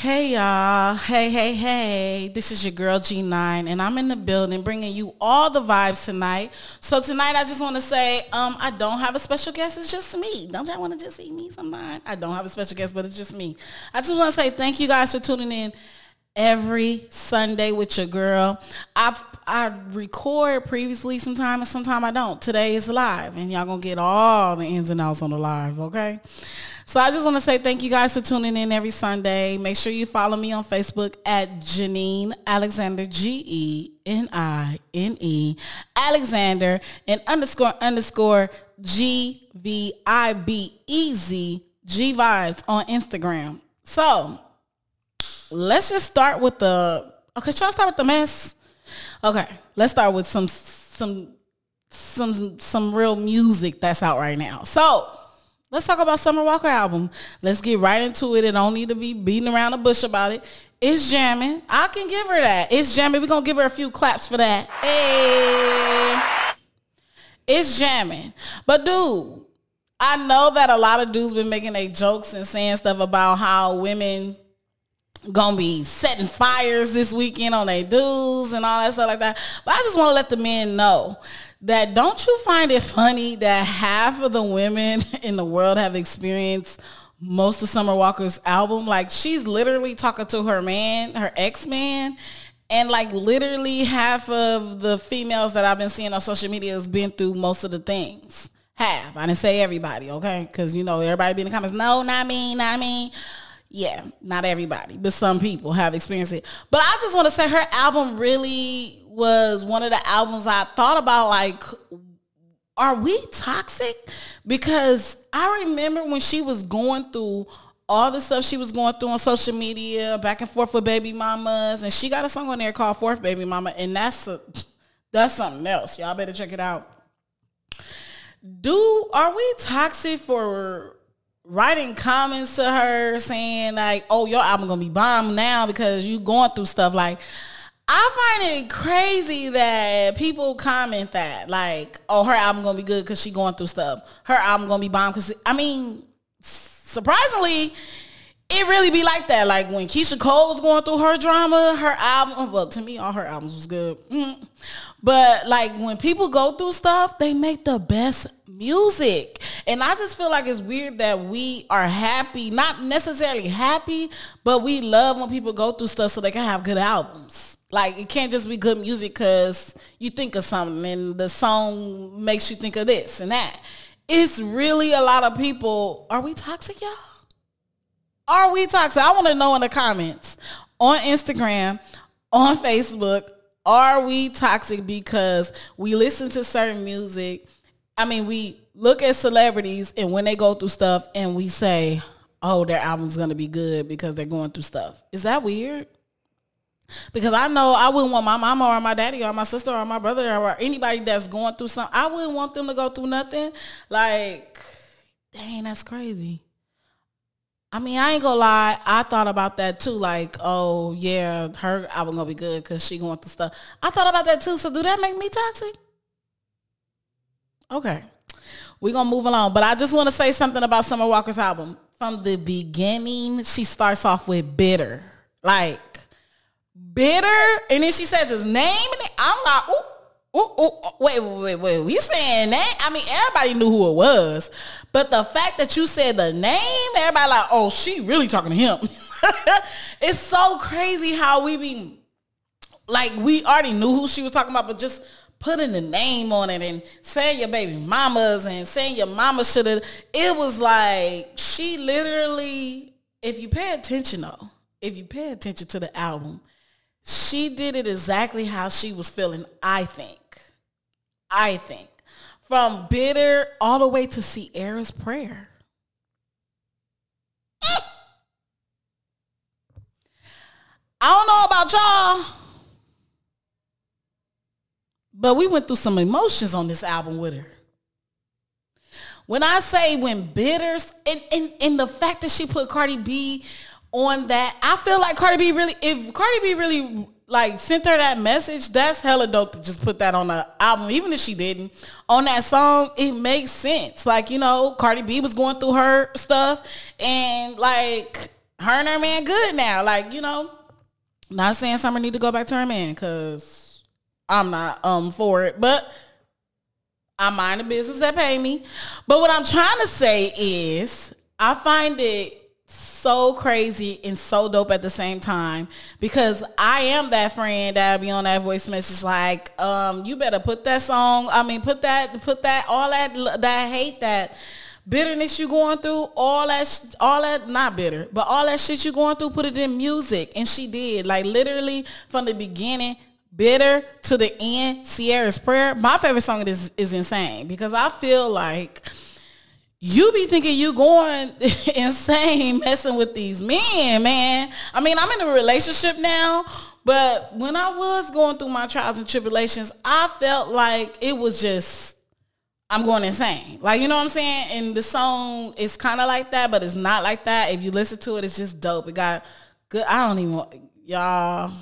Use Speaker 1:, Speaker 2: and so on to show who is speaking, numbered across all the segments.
Speaker 1: Hey y'all. Hey, hey, hey. This is your girl G9 and I'm in the building bringing you all the vibes tonight. So tonight I just want to say um, I don't have a special guest. It's just me. Don't y'all want to just see me sometime? I don't have a special guest, but it's just me. I just want to say thank you guys for tuning in every Sunday with your girl. I I record previously sometime and sometime I don't. Today is live and y'all gonna get all the ins and outs on the live, okay? So I just want to say thank you guys for tuning in every Sunday. Make sure you follow me on Facebook at Genine Alexander, G-E-N-I-N-E, Alexander, and underscore underscore G-V-I-B-E-Z, G-Vibes on Instagram. So let's just start with the, okay, shall I start with the mess? Okay, let's start with some, some, some, some real music that's out right now. So Let's talk about Summer Walker album. Let's get right into it. It don't need to be beating around the bush about it. It's jamming. I can give her that. It's jamming. We're to give her a few claps for that. Hey. It's jamming. But dude, I know that a lot of dudes been making their jokes and saying stuff about how women gonna be setting fires this weekend on their dudes and all that stuff like that. But I just want to let the men know that don't you find it funny that half of the women in the world have experienced most of Summer Walker's album? Like she's literally talking to her man, her ex-man, and like literally half of the females that I've been seeing on social media has been through most of the things. Half. I didn't say everybody, okay? Because you know everybody be in the comments, no, not me, not me. Yeah, not everybody, but some people have experienced it. But I just want to say her album really was one of the albums I thought about like are we toxic? Because I remember when she was going through all the stuff she was going through on social media, back and forth with baby mamas, and she got a song on there called Fourth Baby Mama, and that's a, that's something else. Y'all better check it out. Do are we toxic for writing comments to her saying like, "Oh, your album gonna be bomb now because you going through stuff like." I find it crazy that people comment that like, "Oh, her album gonna be good because she going through stuff. Her album gonna be bomb because I mean, surprisingly, it really be like that. Like when Keyshia Cole was going through her drama, her album. Well, to me, all her albums was good. Mm. But like when people go through stuff, they make the best music, and I just feel like it's weird that we are happy, not necessarily happy, but we love when people go through stuff so they can have good albums. Like it can't just be good music because you think of something and the song makes you think of this and that. It's really a lot of people. Are we toxic, y'all? Are we toxic? I want to know in the comments on Instagram, on Facebook. Are we toxic because we listen to certain music? I mean, we look at celebrities and when they go through stuff and we say, oh, their album's going to be good because they're going through stuff. Is that weird? Because I know I wouldn't want my mama or my daddy or my sister or my brother or anybody that's going through something. I wouldn't want them to go through nothing. Like, dang, that's crazy. I mean, I ain't gonna lie. I thought about that too. Like, oh yeah, her album gonna be good because she going through stuff. I thought about that too. So do that make me toxic? Okay, We're gonna move along. But I just want to say something about Summer Walker's album. From the beginning, she starts off with bitter. Like bitter, and then she says his name, and I'm like, ooh. Ooh, ooh, wait, wait, wait, we saying that? I mean, everybody knew who it was. But the fact that you said the name, everybody like, oh, she really talking to him. it's so crazy how we be, like, we already knew who she was talking about, but just putting the name on it and saying your baby mamas and saying your mama should have, it was like, she literally, if you pay attention though, if you pay attention to the album, she did it exactly how she was feeling, I think. I think. From bitter all the way to Ciara's prayer. I don't know about y'all, but we went through some emotions on this album with her. When I say when bitters, and, and, and the fact that she put Cardi B on that. I feel like Cardi B really, if Cardi B really like sent her that message, that's hella dope to just put that on the album. Even if she didn't on that song, it makes sense. Like you know, Cardi B was going through her stuff, and like her and her man good now. Like, you know, not saying Summer need to go back to her man because I'm not um for it, but I mind the business that pay me. But what I'm trying to say is I find it so crazy and so dope at the same time because I am that friend that be on that voice message like, um, you better put that song. I mean, put that, put that, all that, that hate, that bitterness you going through, all that, all that, not bitter, but all that shit you going through, put it in music. And she did, like literally from the beginning, bitter to the end. Ciara's prayer. My favorite song is is insane because I feel like you be thinking you going insane messing with these men, man. I mean, I'm in a relationship now, but when I was going through my trials and tribulations, I felt like it was just I'm going insane. Like, you know what I'm saying? And the song is kind of like that, but it's not like that. If you listen to it, it's just dope. It got good. I don't even y'all.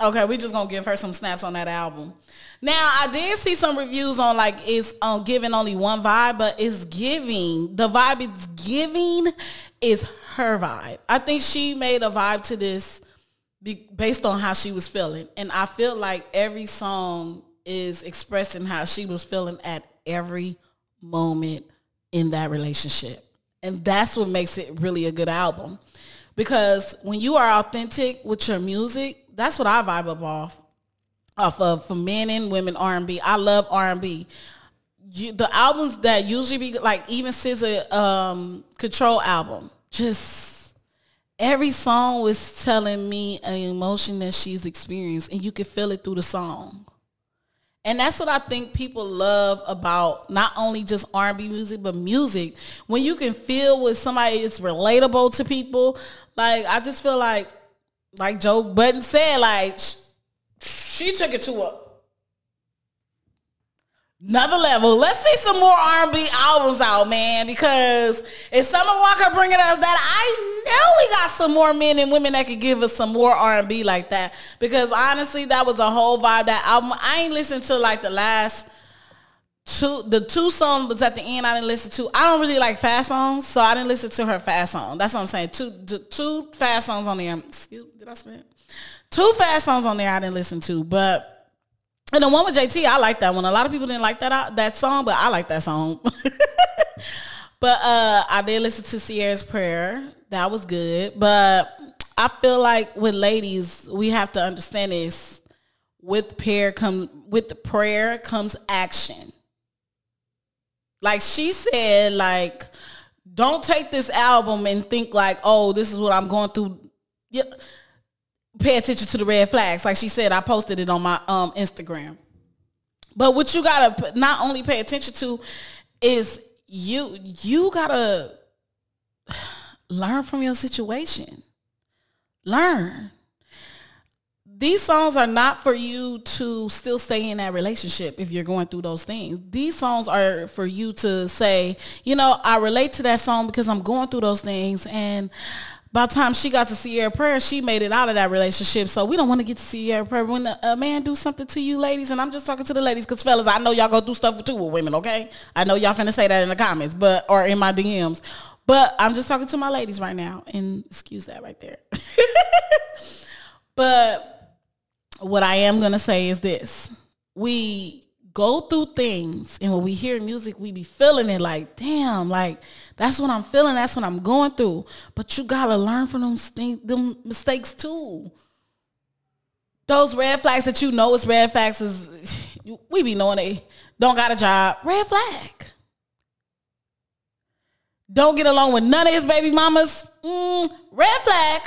Speaker 1: Okay, we just gonna give her some snaps on that album. Now I did see some reviews on like it's um, giving only one vibe, but it's giving the vibe it's giving is her vibe. I think she made a vibe to this based on how she was feeling, and I feel like every song is expressing how she was feeling at every moment in that relationship, and that's what makes it really a good album. Because when you are authentic with your music, that's what I vibe up off off of for men and women R and B. I love R and B. The albums that usually be like even SZA um, Control album, just every song was telling me an emotion that she's experienced, and you can feel it through the song. And that's what I think people love about not only just R&B music, but music. When you can feel with somebody it's relatable to people, like I just feel like, like Joe Budden said, like she took it to a another level. Let's see some more R&B albums out, man, because if Summer Walker bringing us that, I know we got some more men and women that could give us some more R&B like that. Because honestly, that was a whole vibe. That album, I ain't listened to like the last two, the two songs at the end. I didn't listen to. I don't really like fast songs, so I didn't listen to her fast song. That's what I'm saying. Two, two fast songs on there. Excuse, did I spit? Two fast songs on there I didn't listen to, but and the one with JT, I like that one. A lot of people didn't like that uh, that song, but I like that song. but uh, I did listen to Ciara's prayer. That was good. But I feel like with ladies, we have to understand this. With prayer come with the prayer comes action. Like she said, like, don't take this album and think like, oh, this is what I'm going through. Yeah pay attention to the red flags. Like she said, I posted it on my um, Instagram. But what you gotta not only pay attention to is you you gotta learn from your situation. Learn. These songs are not for you to still stay in that relationship if you're going through those things. These songs are for you to say, you know, I relate to that song because I'm going through those things and by the time she got to Ciara prayer, she made it out of that relationship. So we don't want to get to Ciara prayer when a man do something to you, ladies. And I'm just talking to the ladies because fellas, I know y'all go do stuff too with women. Okay, I know y'all finna say that in the comments, but or in my DMs. But I'm just talking to my ladies right now, and excuse that right there. but what I am gonna say is this: we go through things and when we hear music we be feeling it like damn like that's what i'm feeling that's what i'm going through. But you gotta learn from them, things, them mistakes too. Those red flags that you know is red flags is we be knowing they don't got a job red flag. Don't get along with none of his baby mamas mm, red flag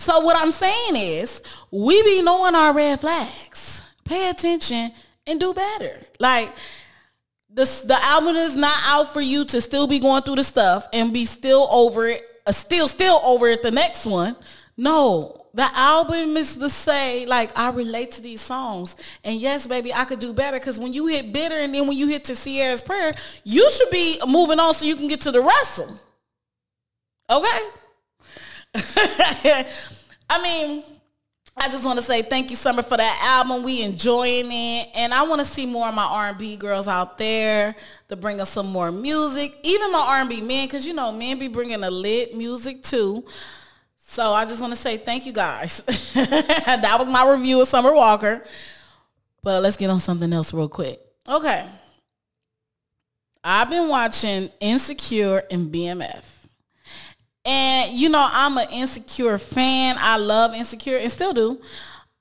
Speaker 1: so what i'm saying is we be knowing our red flags pay attention and do better. Like the the album is not out for you to still be going through the stuff and be still over it, uh, still still over it the next one. No, the album is to say like I relate to these songs, and yes, baby, I could do better. Because when you hit bitter, and then when you hit to Ciara's prayer, you should be moving on so you can get to the wrestle. Okay. I mean, I just want to say thank you, Summer, for that album. We enjoying it, and I want to see more of my R&B girls out there to bring us some more music. Even my R&B men, because you know men be bringing a lit music too. So I just want to say thank you guys. that was my review of Summer Walker. But let's get on something else real quick. Okay. I've been watching Insecure and BMF. And you know, I'm an insecure fan. I love insecure and still do.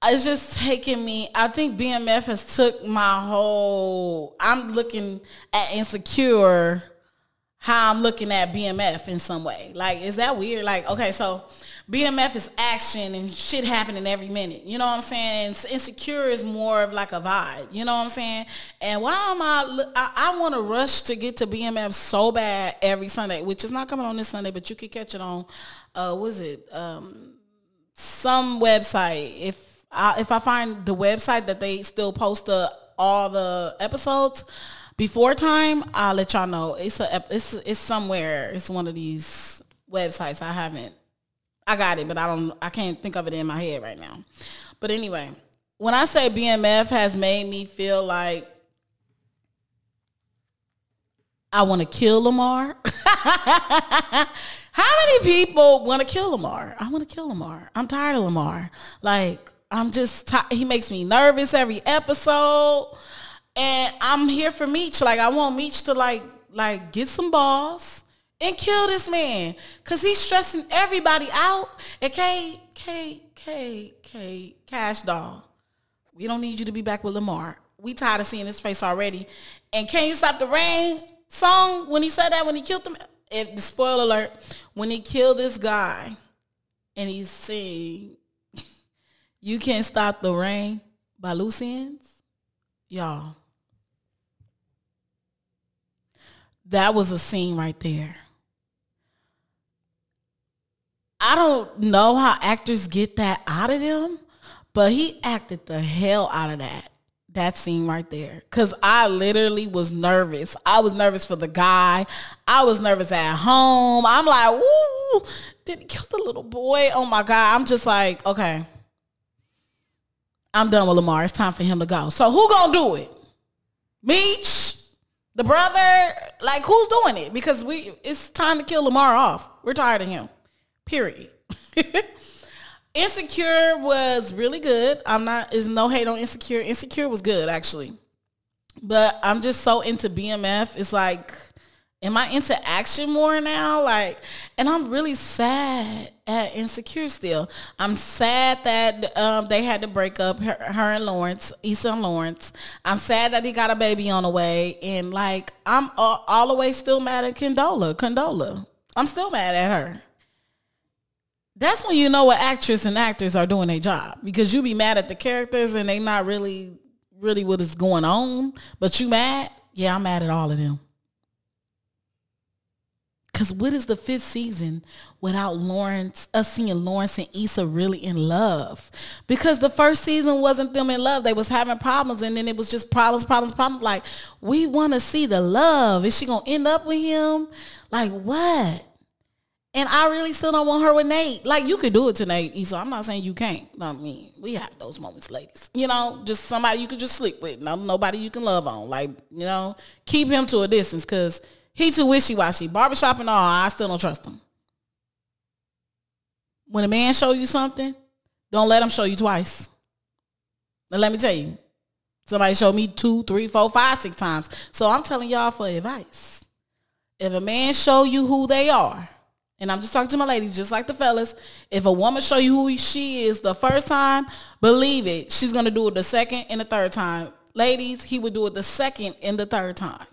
Speaker 1: It's just taking me. I think BMF has took my whole. I'm looking at insecure how I'm looking at BMF in some way. Like, is that weird? Like, okay, so BMF is action and shit happening every minute. You know what I'm saying? Insecure is more of like a vibe. You know what I'm saying? And why am I? I, I want to rush to get to BMF so bad every Sunday, which is not coming on this Sunday, but you could catch it on. Uh, what is it? Um, some website. If I, if I find the website that they still post the, all the episodes before time, I'll let y'all know. It's a it's it's somewhere. It's one of these websites. I haven't. I got it, but I don't. I can't think of it in my head right now. But anyway, when I say BMF has made me feel like I want to kill Lamar. How many people want to kill Lamar? I want to kill Lamar. I'm tired of Lamar. Like I'm just t- he makes me nervous every episode. And I'm here for Meech. Like I want Meech to like like get some balls and kill this man. Cause he's stressing everybody out. And K K K K Kash Doll. We don't need you to be back with Lamar. We tired of seeing his face already. And can you stop the rain song when he said that when he killed him? If the spoiler alert, when he killed this guy and he's saying You Can't Stop the Rain by Loose Ends, y'all. that was a scene right there. I don't know how actors get that out of them, but he acted the hell out of that. That scene right there. Cause I literally was nervous. I was nervous for the guy. I was nervous at home. I'm like, woo, did he kill the little boy? Oh my God. I'm just like, okay. I'm done with Lamar. It's time for him to go. So who gonna do it? Meech? The brother, like who's doing it? Because we it's time to kill Lamar off. We're tired of him. Period. Insecure was really good. I'm not is no hate on Insecure. Insecure was good actually. But I'm just so into BMF. It's like am I into action more now? Like, and I'm really sad at Insecure still. I'm sad that um, they had to break up her, her, and Lawrence, Issa and Lawrence. I'm sad that he got a baby on the way. And like, I'm all, all the way still mad at Condola. Condola. I'm still mad at her. That's when you know what actress and actors are doing their job because you be mad at the characters and they not really, really what is going on. But you mad? Yeah, I'm mad at all of them. Because what is the fifth season without Lawrence, us seeing Lawrence and Issa really in love? Because the first season wasn't them in love. They was having problems and then it was just problems, problems, problems. Like, we want to see the love. Is she to end up with him? Like, what? And I really still don't want her with Nate. Like, you could do it to Nate, Issa. I'm not saying you can't. I mean, we have those moments, ladies. You know, just somebody you could just sleep with. No, nobody you can love on. Like, you know, keep him to a distance because he too wishy-washy. Barbershop and all, I still don't trust him. When a man show you something, don't let him show you twice. Now let me tell you, somebody showed me two, three, four, five, six times. So I'm telling y'all for advice. If a man show you who they are, and I'm just talking to my ladies, just like the fellas, if a woman show you who she is the first time, believe it, she's gonna do it the second and the third time. Ladies, he would do it the second and the third time.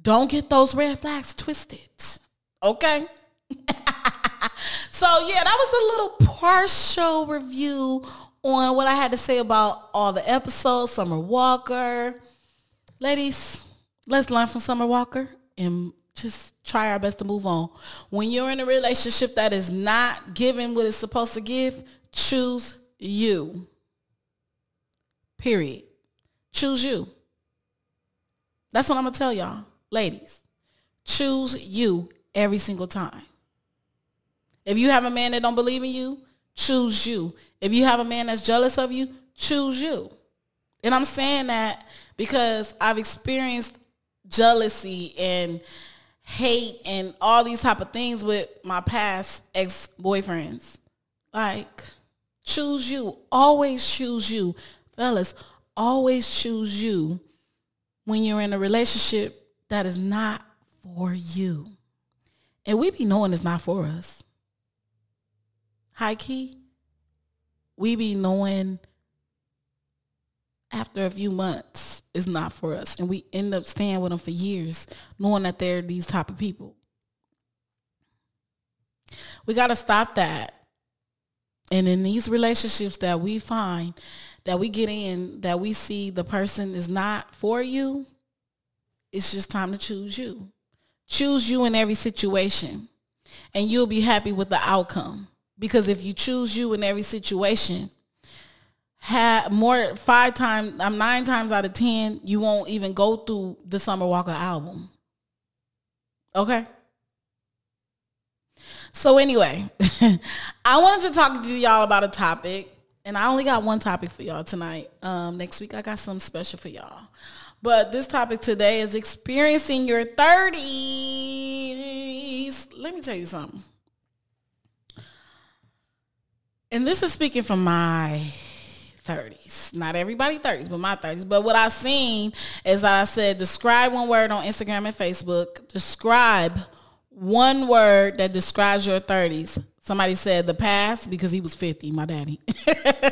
Speaker 1: Don't get those red flags twisted. Okay? so yeah, that was a little partial review on what I had to say about all the episodes, Summer Walker. Ladies, let's learn from Summer Walker and just try our best to move on. When you're in a relationship that is not giving what it's supposed to give, choose you. Period. Choose you. That's what I'm going to tell y'all. Ladies, choose you every single time. If you have a man that don't believe in you, Choose you. If you have a man that's jealous of you, choose you. And I'm saying that because I've experienced jealousy and hate and all these type of things with my past ex-boyfriends. Like, choose you. Always choose you. Fellas, always choose you when you're in a relationship that is not for you. And we be knowing it's not for us. High key, we be knowing after a few months it's not for us. And we end up staying with them for years, knowing that they're these type of people. We got to stop that. And in these relationships that we find, that we get in, that we see the person is not for you, it's just time to choose you. Choose you in every situation and you'll be happy with the outcome. Because if you choose you in every situation, have more five times, I'm um, nine times out of ten, you won't even go through the Summer Walker album. Okay. So anyway, I wanted to talk to y'all about a topic, and I only got one topic for y'all tonight. Um, next week I got something special for y'all. But this topic today is experiencing your 30s. Let me tell you something. And this is speaking from my 30s. Not everybody 30s, but my 30s. But what I've seen is that I said describe one word on Instagram and Facebook. Describe one word that describes your 30s. Somebody said the past because he was 50, my daddy.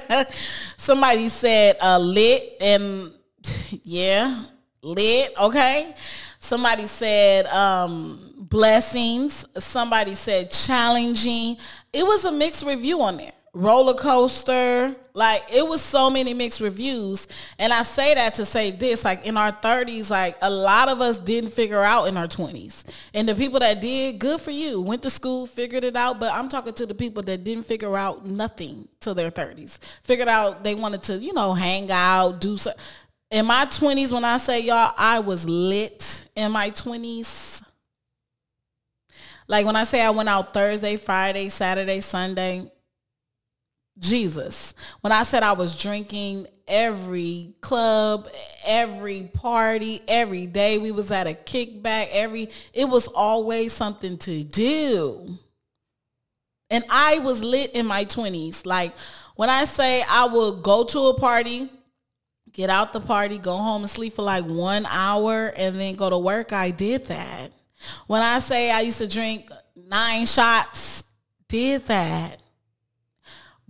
Speaker 1: Somebody said uh, lit and yeah, lit, okay? Somebody said um, blessings. Somebody said challenging. It was a mixed review on there. Roller coaster. Like it was so many mixed reviews. And I say that to say this, like in our 30s, like a lot of us didn't figure out in our 20s. And the people that did, good for you. Went to school, figured it out. But I'm talking to the people that didn't figure out nothing till their 30s. Figured out they wanted to, you know, hang out, do so in my 20s, when I say y'all, I was lit in my 20s. Like when I say I went out Thursday, Friday, Saturday, Sunday, Jesus. When I said I was drinking every club, every party, every day we was at a kickback, every it was always something to do. And I was lit in my 20s. Like when I say I would go to a party, get out the party, go home and sleep for like one hour and then go to work, I did that. When I say I used to drink nine shots, did that.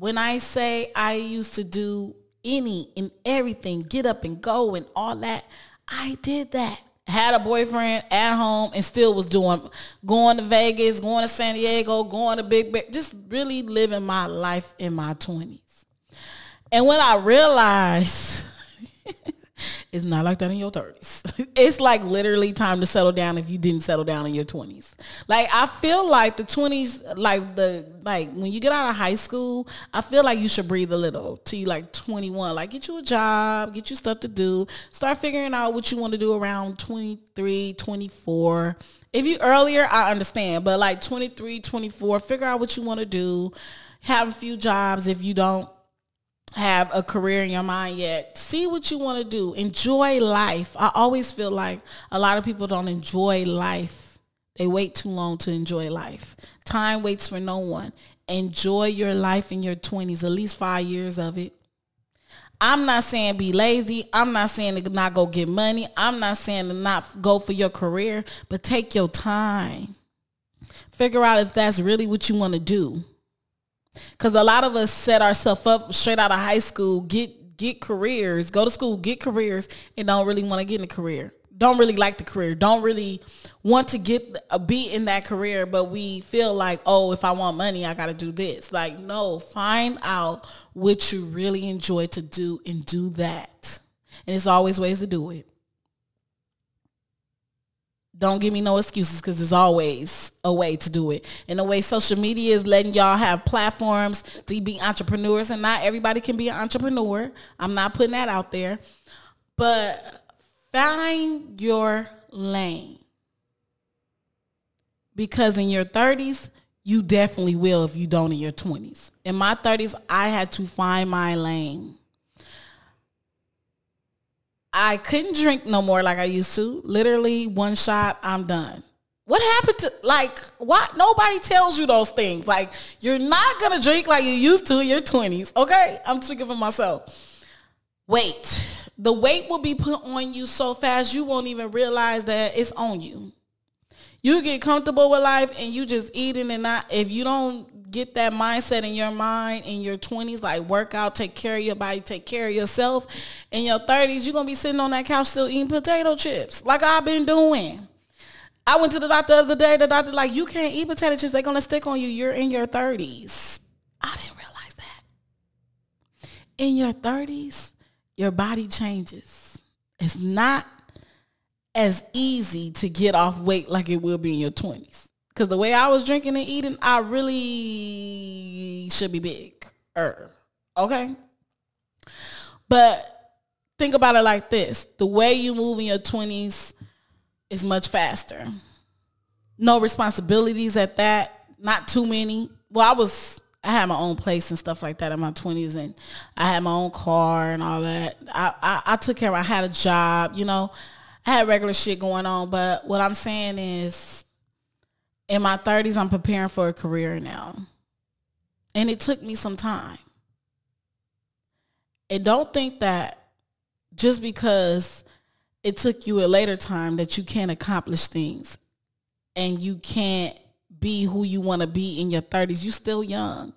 Speaker 1: When I say I used to do any and everything, get up and go and all that, I did that. Had a boyfriend at home and still was doing going to Vegas, going to San Diego, going to Big Bear, just really living my life in my 20s. And when I realized it's not like that in your 30s. it's like literally time to settle down if you didn't settle down in your 20s. Like I feel like the 20s, like the like when you get out of high school, I feel like you should breathe a little till you like 21. Like get you a job, get you stuff to do, start figuring out what you want to do around 23, 24. If you earlier, I understand, but like 23, 24, figure out what you want to do. Have a few jobs if you don't have a career in your mind yet, see what you want to do. Enjoy life. I always feel like a lot of people don't enjoy life. They wait too long to enjoy life. Time waits for no one. Enjoy your life in your 20s, at least five years of it. I'm not saying be lazy. I'm not saying to not go get money. I'm not saying to not go for your career, but take your time. Figure out if that's really what you want to do. Because a lot of us set ourselves up straight out of high school, get get careers, go to school, get careers, and don't really want to get in a career. Don't really like the career. Don't really want to get uh, a beat in that career, but we feel like, oh, if I want money, I got to do this. Like, no, find out what you really enjoy to do and do that. And there's always ways to do it. Don't give me no excuses because there's always a way to do it. And the way social media is letting y'all have platforms to be entrepreneurs and not everybody can be an entrepreneur. I'm not putting that out there. But find your lane. Because in your 30s, you definitely will if you don't in your 20s. In my 30s, I had to find my lane. I couldn't drink no more like I used to. Literally one shot, I'm done. What happened to like what nobody tells you those things. Like you're not gonna drink like you used to in your 20s. Okay? I'm speaking for myself. Weight. The weight will be put on you so fast you won't even realize that it's on you. You get comfortable with life and you just eating and not if you don't get that mindset in your mind in your 20s, like work out, take care of your body, take care of yourself. In your 30s, you're going to be sitting on that couch still eating potato chips like I've been doing. I went to the doctor the other day. The doctor like, you can't eat potato chips. They're going to stick on you. You're in your 30s. I didn't realize that. In your 30s, your body changes. It's not as easy to get off weight like it will be in your 20s. Because the way I was drinking and eating, I really should be big. Er, okay? But think about it like this. The way you move in your 20s is much faster. No responsibilities at that. Not too many. Well, I was I had my own place and stuff like that in my twenties, and I had my own car and all that. I, I, I took care. of I had a job, you know. I had regular shit going on, but what I'm saying is, in my 30s, I'm preparing for a career now. And it took me some time. And don't think that just because it took you a later time that you can't accomplish things and you can't be who you want to be in your 30s. You're still young.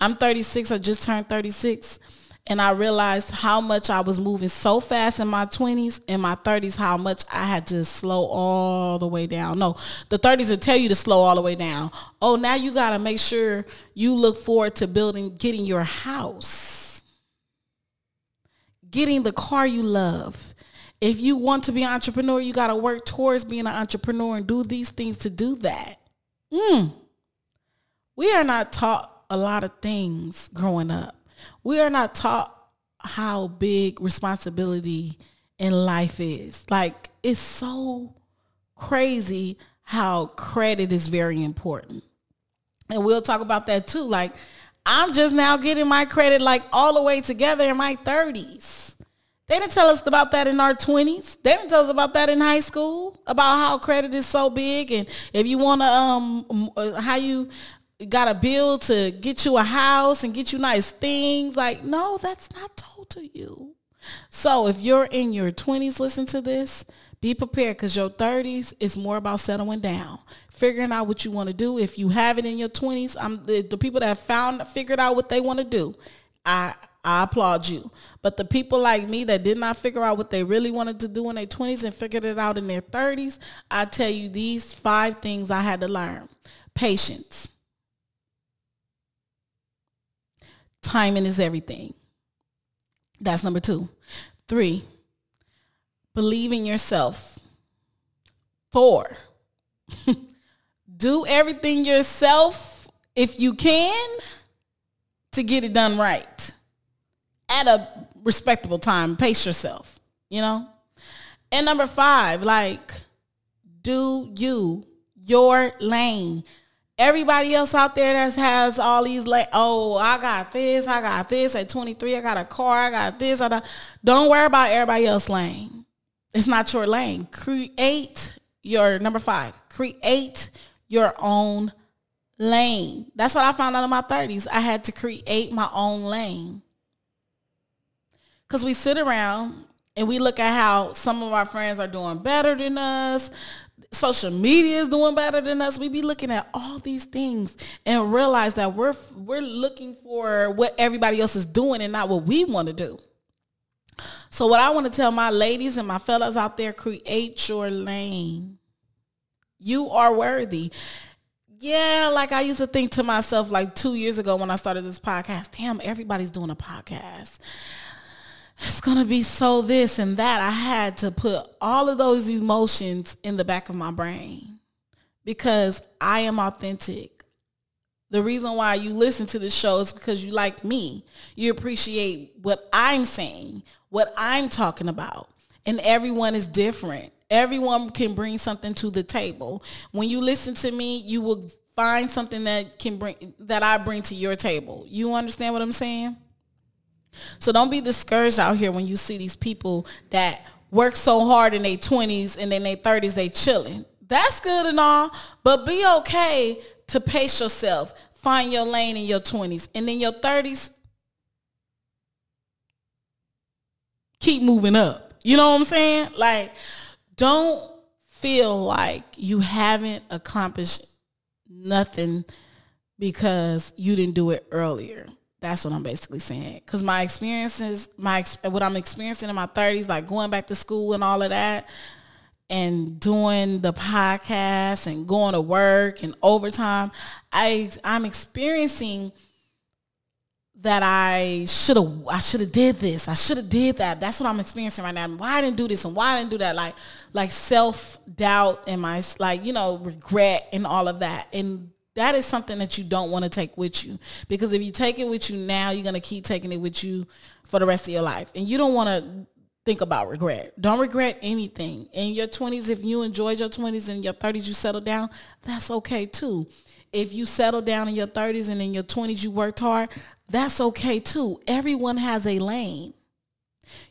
Speaker 1: I'm 36. I just turned 36 and I realized how much I was moving so fast in my 20s in my 30s how much I had to slow all the way down. No, the 30s will tell you to slow all the way down. Oh, now you got to make sure you look forward to building getting your house. Getting the car you love. If you want to be an entrepreneur, you got to work towards being an entrepreneur and do these things to do that. Mm. We are not taught a lot of things growing up we are not taught how big responsibility in life is. Like it's so crazy how credit is very important. And we'll talk about that too. Like I'm just now getting my credit like all the way together in my 30s. They didn't tell us about that in our 20s. They didn't tell us about that in high school about how credit is so big and if you want to um uh, how you got a bill to get you a house and get you nice things. Like, no, that's not told to you. So if you're in your 20s, listen to this. Be prepared because your 30s is more about settling down, figuring out what you want to do. If you have it in your 20s, I'm the, the people that have found figured out what they want to do. I I applaud you. But the people like me that did not figure out what they really wanted to do in their 20s and figured it out in their 30s, I tell you these five things I had to learn. Patience Timing is everything. That's number two. Three, believe in yourself. Four, do everything yourself if you can to get it done right at a respectable time. Pace yourself, you know? And number five, like, do you, your lane. Everybody else out there that has all these like, oh, I got this, I got this. At 23, I got a car, I got this. I don't worry about everybody else lane. It's not your lane. Create your number five. Create your own lane. That's what I found out in my 30s. I had to create my own lane. Because we sit around and we look at how some of our friends are doing better than us social media is doing better than us. We be looking at all these things and realize that we're we're looking for what everybody else is doing and not what we want to do. So what I want to tell my ladies and my fellas out there, create your lane. You are worthy. Yeah, like I used to think to myself like 2 years ago when I started this podcast, damn, everybody's doing a podcast it's going to be so this and that. I had to put all of those emotions in the back of my brain because I am authentic. The reason why you listen to the show is because you like me. You appreciate what I'm saying, what I'm talking about. And everyone is different. Everyone can bring something to the table. When you listen to me, you will find something that can bring that I bring to your table. You understand what I'm saying? So don't be discouraged out here when you see these people that work so hard in their 20s and then their 30s they chilling. That's good and all, but be okay to pace yourself. Find your lane in your 20s. And in your 30s, keep moving up. You know what I'm saying? Like, don't feel like you haven't accomplished nothing because you didn't do it earlier. That's what I'm basically saying. Cause my experiences, my what I'm experiencing in my 30s, like going back to school and all of that, and doing the podcast and going to work and overtime, I I'm experiencing that I should have I should have did this. I should have did that. That's what I'm experiencing right now. Why I didn't do this and why I didn't do that? Like like self doubt and my like you know regret and all of that. And that is something that you don't want to take with you because if you take it with you now, you're gonna keep taking it with you for the rest of your life, and you don't want to think about regret. Don't regret anything. In your 20s, if you enjoyed your 20s and your 30s, you settled down, that's okay too. If you settled down in your 30s and in your 20s, you worked hard, that's okay too. Everyone has a lane.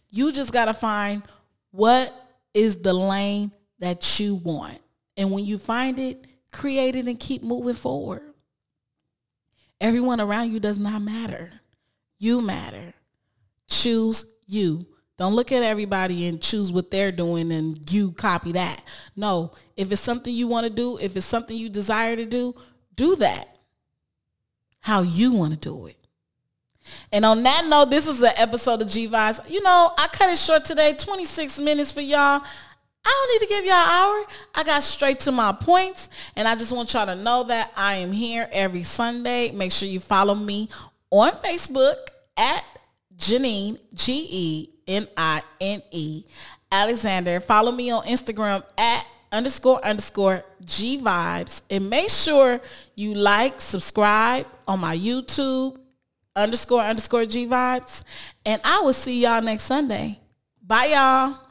Speaker 1: You just got to find what is the lane that you want. And when you find it, create it and keep moving forward. Everyone around you does not matter. You matter. Choose you. Don't look at everybody and choose what they're doing and you copy that. No, if it's something you want to do, if it's something you desire to do, do that. How you want to do it. And on that note, this is an episode of G Vibes. You know, I cut it short today, 26 minutes for y'all. I don't need to give y'all an hour. I got straight to my points. And I just want y'all to know that I am here every Sunday. Make sure you follow me on Facebook at Genine, G-E-N-I-N-E, Alexander. Follow me on Instagram at underscore underscore G Vibes. And make sure you like, subscribe on my YouTube underscore underscore G Vibes. And I will see y'all next Sunday. Bye y'all.